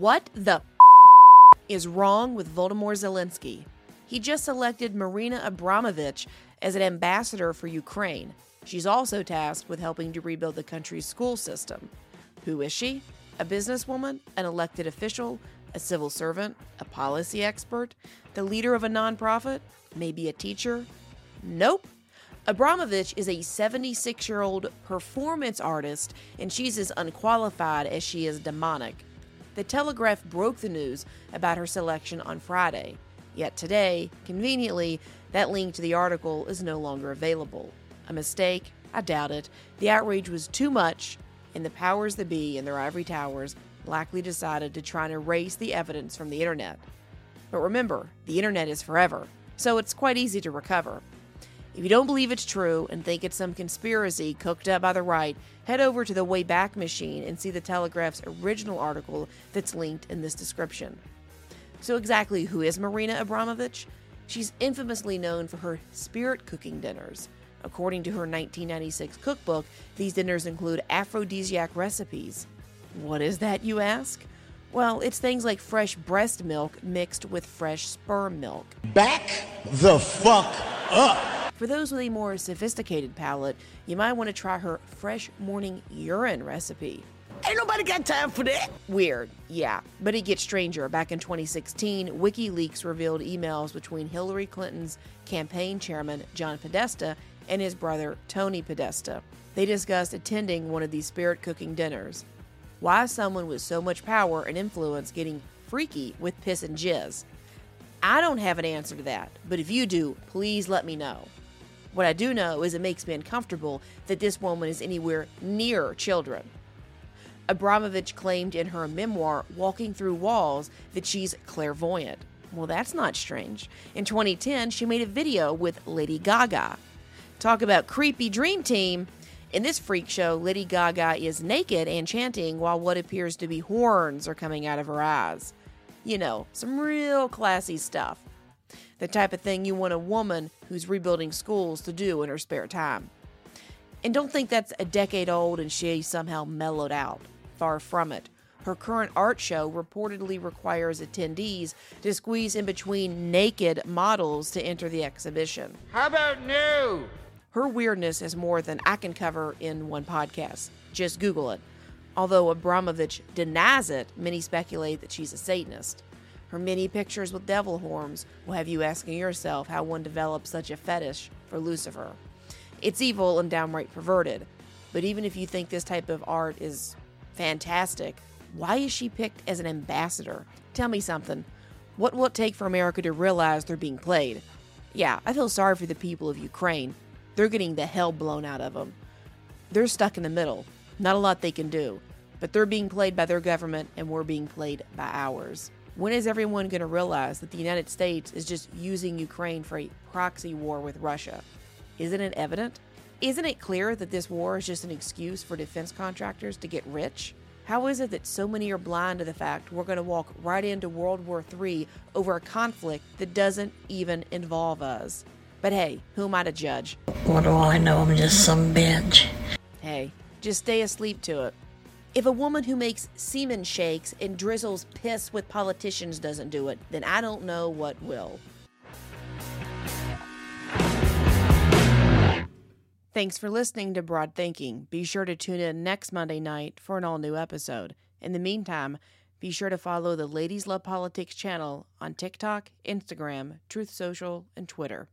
What the is wrong with Volodymyr Zelensky? He just elected Marina Abramović as an ambassador for Ukraine. She's also tasked with helping to rebuild the country's school system. Who is she? A businesswoman? An elected official? A civil servant? A policy expert? The leader of a nonprofit? Maybe a teacher? Nope. Abramović is a 76 year old performance artist, and she's as unqualified as she is demonic. The Telegraph broke the news about her selection on Friday. Yet today, conveniently, that link to the article is no longer available. A mistake? I doubt it. The outrage was too much, and the powers that be in their ivory towers likely decided to try and erase the evidence from the internet. But remember, the internet is forever, so it's quite easy to recover. If you don't believe it's true and think it's some conspiracy cooked up by the right, head over to the Wayback Machine and see the Telegraph's original article that's linked in this description. So, exactly who is Marina Abramović? She's infamously known for her spirit cooking dinners. According to her 1996 cookbook, these dinners include aphrodisiac recipes. What is that, you ask? Well, it's things like fresh breast milk mixed with fresh sperm milk. Back the fuck up. For those with a more sophisticated palate, you might want to try her fresh morning urine recipe. Ain't nobody got time for that. Weird, yeah. But it gets stranger. Back in 2016, WikiLeaks revealed emails between Hillary Clinton's campaign chairman, John Podesta, and his brother, Tony Podesta. They discussed attending one of these spirit cooking dinners. Why is someone with so much power and influence getting freaky with piss and jizz? I don't have an answer to that, but if you do, please let me know. What I do know is it makes me uncomfortable that this woman is anywhere near children. Abramović claimed in her memoir, Walking Through Walls, that she's clairvoyant. Well, that's not strange. In 2010, she made a video with Lady Gaga. Talk about creepy dream team. In this freak show, Lady Gaga is naked and chanting while what appears to be horns are coming out of her eyes. You know, some real classy stuff. The type of thing you want a woman who's rebuilding schools to do in her spare time. And don't think that's a decade old and she somehow mellowed out. Far from it. Her current art show reportedly requires attendees to squeeze in between naked models to enter the exhibition. How about new? Her weirdness is more than I can cover in one podcast. Just Google it. Although Abramović denies it, many speculate that she's a Satanist. Her many pictures with devil horns will have you asking yourself how one develops such a fetish for Lucifer. It's evil and downright perverted, but even if you think this type of art is fantastic, why is she picked as an ambassador? Tell me something. What will it take for America to realize they're being played? Yeah, I feel sorry for the people of Ukraine. They're getting the hell blown out of them. They're stuck in the middle. Not a lot they can do. But they're being played by their government and we're being played by ours. When is everyone going to realize that the United States is just using Ukraine for a proxy war with Russia? Isn't it evident? Isn't it clear that this war is just an excuse for defense contractors to get rich? How is it that so many are blind to the fact we're going to walk right into World War III over a conflict that doesn't even involve us? But hey, who am I to judge? What do I know? I'm just some bitch. Hey, just stay asleep to it. If a woman who makes semen shakes and drizzles piss with politicians doesn't do it, then I don't know what will. Thanks for listening to Broad Thinking. Be sure to tune in next Monday night for an all new episode. In the meantime, be sure to follow the Ladies Love Politics channel on TikTok, Instagram, Truth Social, and Twitter.